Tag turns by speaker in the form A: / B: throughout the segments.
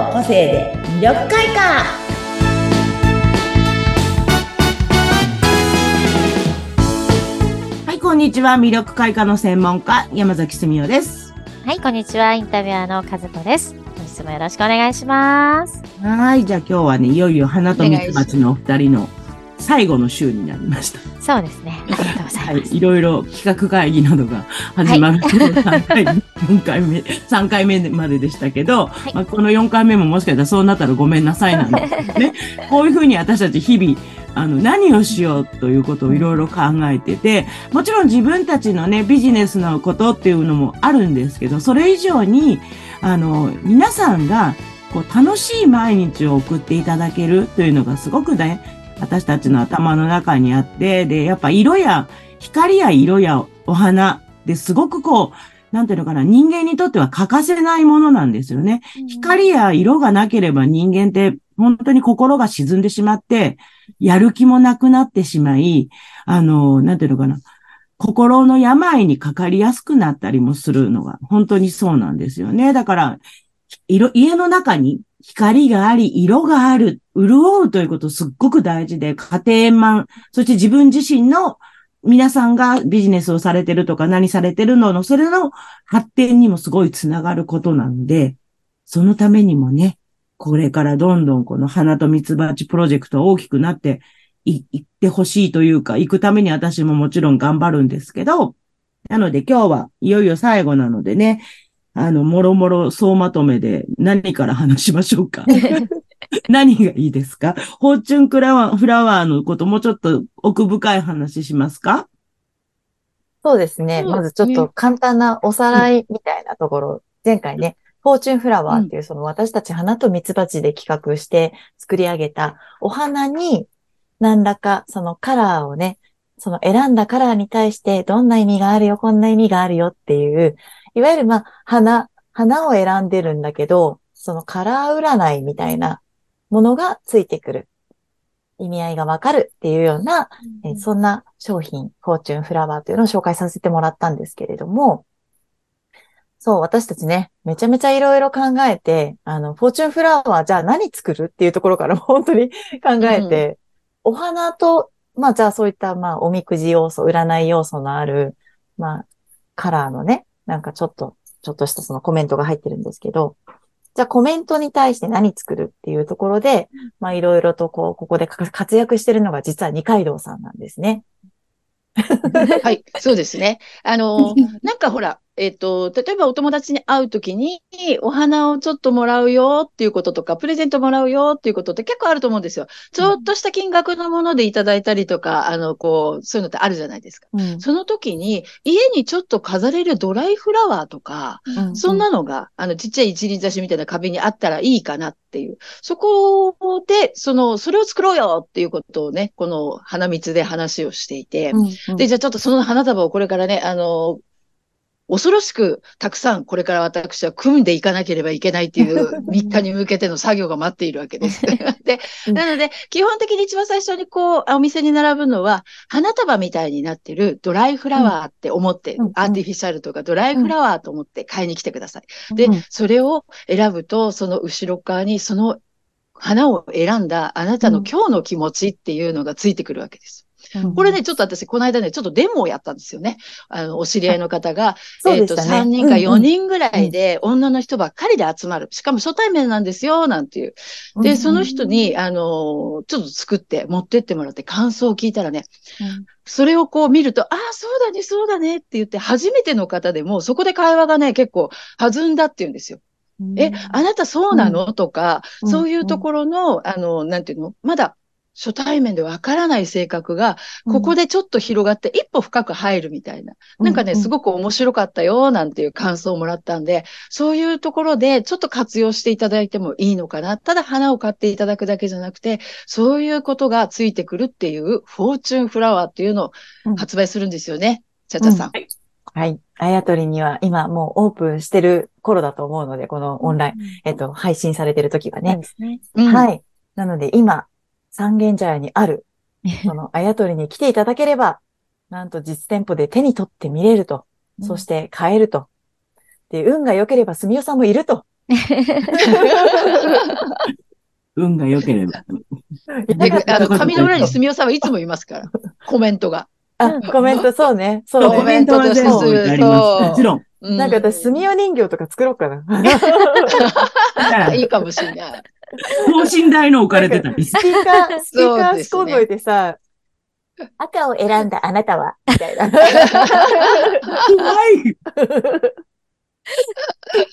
A: の個性で魅力開花。はいこんにちは。魅力開花の専門家山崎澄夫です。
B: はいこんにちは。インタビュアーの和子です。本日もよろしくお願いします。
A: はいじゃあ今日はねいよいよ花と蜜蜂のお二人の最後の週になりました。
B: そうですね。ありがとうございます。はい、
A: いろいろ企画会議などが始まる、はい、3回、4回目、3回目まででしたけど、はい、まあ、この4回目ももしかしたらそうなったらごめんなさいなんですね。こういうふうに私たち日々、あの、何をしようということをいろいろ考えてて、もちろん自分たちのね、ビジネスのことっていうのもあるんですけど、それ以上に、あの、皆さんが、こう、楽しい毎日を送っていただけるというのがすごくね、私たちの頭の中にあって、で、やっぱ色や、光や色やお花ですごくこう、なんていうのかな、人間にとっては欠かせないものなんですよね。うん、光や色がなければ人間って本当に心が沈んでしまって、やる気もなくなってしまい、あの、なんていうのかな、心の病にかかりやすくなったりもするのが本当にそうなんですよね。だから、色、家の中に光があり、色がある、潤うということすっごく大事で、家庭円満、そして自分自身の皆さんがビジネスをされてるとか何されてるのの、それの発展にもすごいつながることなんで、そのためにもね、これからどんどんこの花と蜜蜂プロジェクト大きくなっていってほしいというか、行くために私ももちろん頑張るんですけど、なので今日はいよいよ最後なのでね、あの、もろもろ総まとめで何から話しましょうか。何がいいですか？フォーチュンクラワー、フラワーのこともうちょっと奥深い話しますか？
C: そうですね。まずちょっと簡単なおさらいみたいなところ、うん、前回ね、フォーチュンフラワーっていうその私たち花と蜜蜂で企画して作り上げたお花に何らかそのカラーをね、その選んだカラーに対してどんな意味があるよ、こんな意味があるよっていういわゆるまあ、花、花を選んでるんだけど、そのカラー占いみたいなものがついてくる。意味合いがわかるっていうような、うん、えそんな商品、フォーチュンフラワーというのを紹介させてもらったんですけれども、そう、私たちね、めちゃめちゃいろいろ考えて、あの、フォーチュンフラワーじゃあ何作るっていうところから 本当に考えて、うん、お花と、まあじゃあそういった、まあおみくじ要素、占い要素のある、まあ、カラーのね、なんかちょっと、ちょっとしたそのコメントが入ってるんですけど、じゃあコメントに対して何作るっていうところで、まあいろいろとこう、ここで活躍してるのが実は二階堂さんなんですね。
D: はい、そうですね。あの、なんかほら、えっ、ー、と、例えばお友達に会うときに、お花をちょっともらうよっていうこととか、プレゼントもらうよっていうことって結構あると思うんですよ。ちょっとした金額のものでいただいたりとか、あの、こう、そういうのってあるじゃないですか。うん、その時に、家にちょっと飾れるドライフラワーとか、うん、そんなのが、あの、ちっちゃい一輪挿しみたいな壁にあったらいいかなっていう。そこで、その、それを作ろうよっていうことをね、この花蜜で話をしていて、うんうん、で、じゃあちょっとその花束をこれからね、あの、恐ろしくたくさんこれから私は組んでいかなければいけないっていう 3日に向けての作業が待っているわけです。で、なので、基本的に一番最初にこう、お店に並ぶのは、花束みたいになってるドライフラワーって思って、うん、アーティフィシャルとかドライフラワーと思って買いに来てください。で、それを選ぶと、その後ろ側にその花を選んだあなたの今日の気持ちっていうのがついてくるわけです。これね、ちょっと私、この間ね、ちょっとデモをやったんですよね。あの、お知り合いの方が、ね、えっ、と、3人か4人ぐらいで、女の人ばっかりで集まる。しかも初対面なんですよ、なんていう。で、その人に、あの、ちょっと作って持ってってもらって感想を聞いたらね、それをこう見ると、ああ、そうだね、そうだねって言って、初めての方でも、そこで会話がね、結構弾んだって言うんですよ。え、あなたそうなの、とか、そういうところの、あの、なんていうの？まだ初対面でわからない性格が、ここでちょっと広がって一歩深く入るみたいな。うん、なんかね、すごく面白かったよ、なんていう感想をもらったんで、そういうところでちょっと活用していただいてもいいのかな。ただ花を買っていただくだけじゃなくて、そういうことがついてくるっていう、フォーチュンフラワーっていうのを発売するんですよね。ちゃちゃさん。
C: はいはい。あやとりには今もうオープンしてる頃だと思うので、このオンライン、うん、えっと、配信されてる時はね。ねうん、はい。なので今、三軒茶屋にある、そのあやとりに来ていただければ、なんと実店舗で手に取って見れると、そして買えると。で、運が良ければ、すみおさんもいると
A: 運が良ければ。
D: で、あの、紙の裏に住みさんはいつもいますから。コメントが。
C: あ、コメント、そうね。
A: そ、
C: そううね。
A: コメントは全部置いてあります。もちろん。
D: う
C: なんか私、住み人形とか作ろうかな。
D: いいかもしれない。
A: 等身大の置かれてたり
C: スピーカー、スピーカ
D: そうですね
C: ー仕込んどいてさ、赤を選んだあなたは、みたいな。
A: 怖い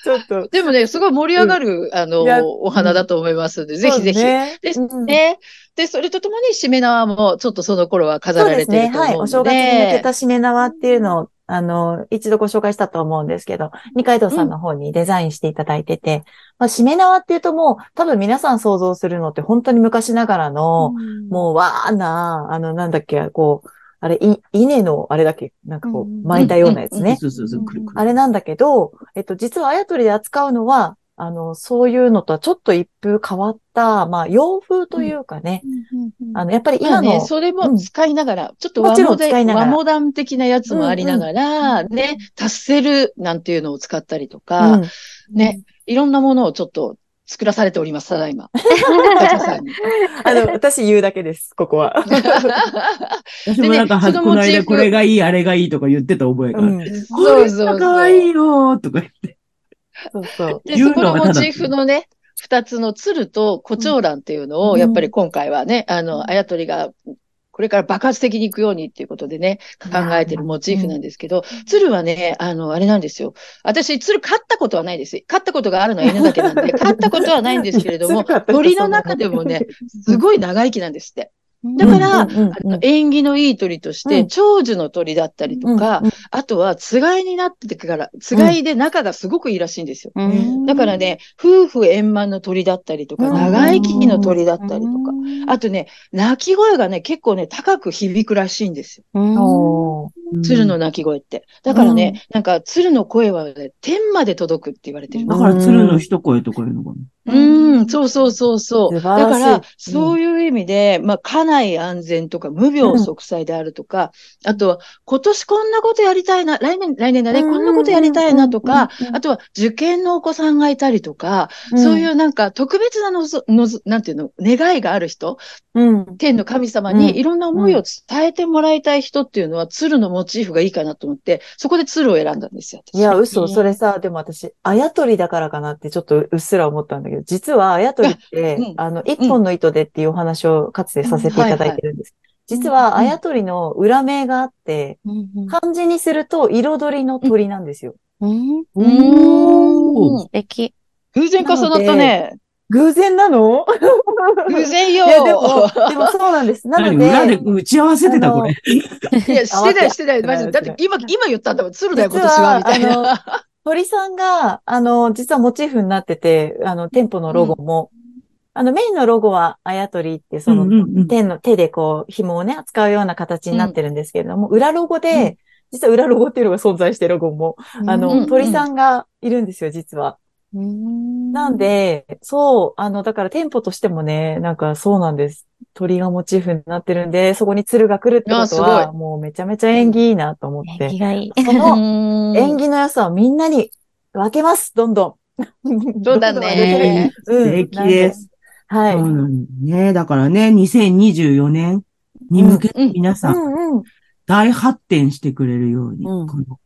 C: ちょっと。
D: でもね、すごい盛り上がる、あの
C: いや、
D: お花だと思いますので、ぜひぜひ。
C: ね
D: で
C: うん
D: ね。で、それとともに、しめ縄も、ちょっとその頃は飾
C: そう
D: ら
C: ですね。はい。
D: れてると思うので。
C: お正月に向けたしめ縄っていうのを、あの、一度ご紹介したと思うんですけど、二階堂さんの方にデザインしていただいてて、まあ、しめ縄っていうともう、多分皆さん想像するのって本当に昔ながらの、もうわーな、あの、なんだっけ、こう、あれ、い、稲の、あれだっけ、なんかこ
B: うん。
C: う、巻いたようなやつね。あれなんだけど、えっと、実はあやとりで扱うのは、あの、そういうのとはちょっと一風変わった、まあ、洋風というかね、あの、やっぱり今の、
D: まあね、それも使いながら、ちょっと和
C: もちろん
D: モデ
C: 使いながら
D: 和モダン的なやつもありながら、ね、達せるなんていうのを使ったりとか、
C: うん
D: ね、いろんなものをちょっと作らされております、ただいま。
C: あの、私言うだけです、ここは。
A: 私もなんか、
D: でねその
A: この間これがいい、あれがいいとか言ってた覚えがある。
C: うん。
A: こ
D: そう
A: れが
D: そう
A: 可愛いよとか言って。
C: そうそう。
D: で、
A: 言
D: そうこ
A: の
D: モチーフのね、二つの鶴と胡蝶蘭っていうのを、
C: うん
D: やっぱり今回はね、あの、あやとりが、これから爆発的に行くようにっていうことでね、考えてるモチーフなんですけど、鶴はね、あの、あれなんですよ。私、鶴飼ったことはないです。飼ったことがあるのは犬だけなんで、飼ったことはないんですけれども、鳥の中でもね、すごい長生きなんですって。だから、
C: うんうんうん
D: あの縁起のいい鳥として、
C: うん。
D: 長寿の鳥だったりとか、
C: うん
D: あとは、つがいになってから、つがいで仲がすごくいいらしいんですよ。だからね、夫婦円満の鳥だったりとか、
C: うん。
D: 長生きの鳥だったりとか、あとね、鳴き声がね、結構ね、高く響くらしいんですよ。鶴の鳴き声って。だからね、なんか、鶴の声はね、天まで届くって言われてるの。
A: だから鶴の一声とかいうのかな。
D: うん、そうそうそうそう。だから、そういう意味で、まあ、家内安全とか、無病息災であるとか、あとは、今年こんなことやりたいな、来年、来年だね、
C: うん
D: こんなことやりたいなとかあとは、受験のお子さんがいたりとか、
C: うん。
D: そういうなんか、特別なのぞ、のぞ、なんていうの、願いがある人、
C: うん。
D: 天の神様
C: うん。
D: にいろんな思いを伝えてもらいたい人っていうのは、鶴のモチーフがいいかなと思って、そこで鶴を選んだんですよ。私。
C: いや、嘘、それさ、でも私、あやとりだからかなってちょっとうっすら思ったんだけど、実はあやとりって
D: うん、
C: あの、一本の糸でっていうお話をかつてさせていただいてるんです。実は、あやとりの裏名があって、漢字にすると彩りの鳥なんですよ。
B: うん。
D: うーん
B: 素敵。
D: 偶然重なったね。
C: 偶然なの？
D: 偶然
C: い
D: よ。
C: や、でも、でもそうなんです。なの
A: 何裏で
C: で、
A: 打ち合わせてた、これ。
D: いや、してない、してない。マジでだって今、今言ったんだもん。鶴だよ、今年は、みたいな。
C: 鳥さんが、あの、実はモチーフになってて、あの、店舗のロゴも、あの、メインのロゴはあやとりって、その、
A: うんうんうん。
C: 手の、手でこう、紐をね、扱うような形になってるんですけれども、裏ロゴで、
D: うん。
C: 実は裏ロゴっていうのが存在してるロゴも、あ
D: うん
C: の、鳥さんがいるんですよ、実は。なんで、そう、あの、だから店舗としてもね、なんかそうなんです。鳥がモチーフになってるんで、そこに鶴が来るってことは、
D: ご
C: もうめちゃめちゃ縁起いいなと思って
B: 縁起。がいい。
C: その縁
D: 縁
C: 起の良さをみんなに分けます、どんどん。
D: そうだね
C: どんどん分けて。
A: 素敵です。
C: はい。
A: ね。だからね、2024年に向けて皆さん。大発展してくれるように、
C: うん
A: この、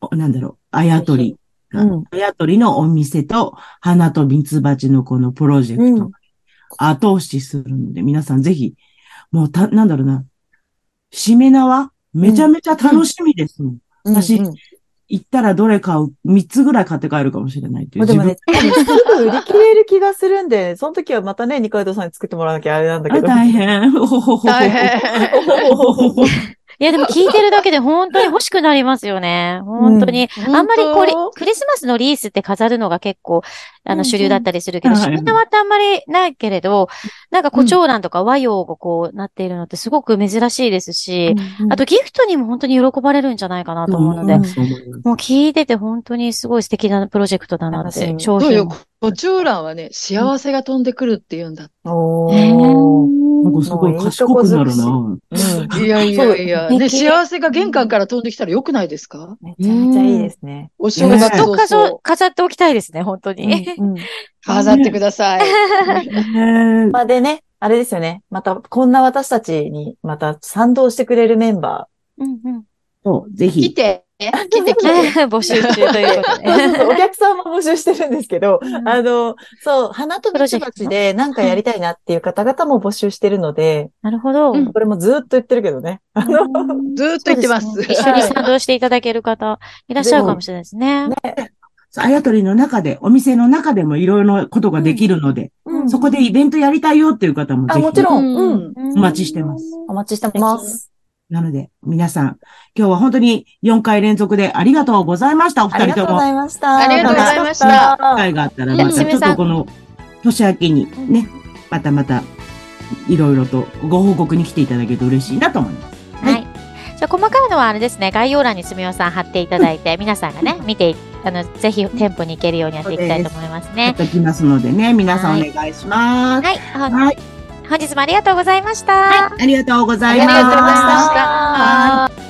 A: おなんだろう、あやとりが、
C: うん
A: あやとりのお店と、花とミツバチのこのプロジェクト、
C: うん
A: 後押しするので、皆さんぜひ、もうた、なんだろうな、しめ縄、めちゃめちゃ楽しみですもん。私
C: うんうん
A: 行ったらどれ買う、3つぐらい買って帰るかもしれないっていう。
C: でもね、多分すぐ売り切れる気がするんで、その時はまたね、二階堂さんに作ってもらわなきゃあれなんだけど。
A: 大変。ほほほほ
D: 大変。
B: いや、でも聞いてるだけで本当に欲しくなりますよね。本当に。あんまりこれ、クリスマスのリースって飾るのが結構、あの、
C: うんうん
B: 主流だったりするけど、
A: はい
B: しめ縄ってあんまりないけれど、なんか胡蝶蘭とか和洋がこうなっているのってすごく珍しいですし、あとギフトにも本当に喜ばれるんじゃないかなと思うので、
C: うん
B: もう聞いてて本当にすごい素敵なプロジェクトだなって、商
D: どうよ
B: 品も。、
D: コチューランはね、幸せが飛んでくるって言うんだ。
C: お
B: へ
C: ー。
B: ー
A: なんかすごい賢くなるな。
C: うん。
D: いやいやいや、
B: そう
D: ね、幸せが玄関から飛んできたら良くないですか？
C: めちゃめちゃいいですね。
D: お正月
B: ずっと
D: 早
B: 飾
D: 々
B: 飾っておきたいですね、本当に。
C: うん
D: 飾ってください。
A: ね
C: まあでね、あれですよね。また、こんな私たちに、また賛同してくれるメンバ
B: うんうん
A: そう、ぜ
D: 来
A: ひ。
D: て、来て来て。
B: 募集中ということで。
C: ー、お客さんも募集してるんですけど、
B: うん
C: あの、そう、花とミツバチでなんかやりたいなっていう方々も募集してるので、
B: なるほど。
D: うん
C: これもずっと言ってるけどね。あの、
D: ずーっと言ってます。
B: そうですね一緒に賛同していただける方、いらっしゃるかもしれないですね。
A: あやとりの中で、お店の中でもいろいろなことができるので、
C: うん
A: そこでイベントやりたいよっていう方もぜ
C: あ、
A: ひ。
C: もちろん、
D: う
C: うんん。
A: お待ちしてます。
C: お待ちしてます。
A: なので、皆さん、今日は本当に4回連続でありがとうございました、お
C: ありがとうご
A: 二人とも。
C: ざいました。
D: ありがとうございました
C: 楽
A: 機会があったら、またちょっとこの年明けにね、またまた、いろいろとご報告に来ていただけると嬉しいなと思います。
B: はい。
A: はい
B: じゃあ、細かいのはあれですね、概要欄にすみおさん貼っていただいて、皆さんがね、見て、あの、ぜひ店舗に行けるようにやっていきたいと思います
A: やっ
B: ね。
A: てきますのでね、皆さんお願いします。
B: はい。ほん
A: はい。
B: 本日もありがとうございました。
A: はい、
C: ありがとうございました。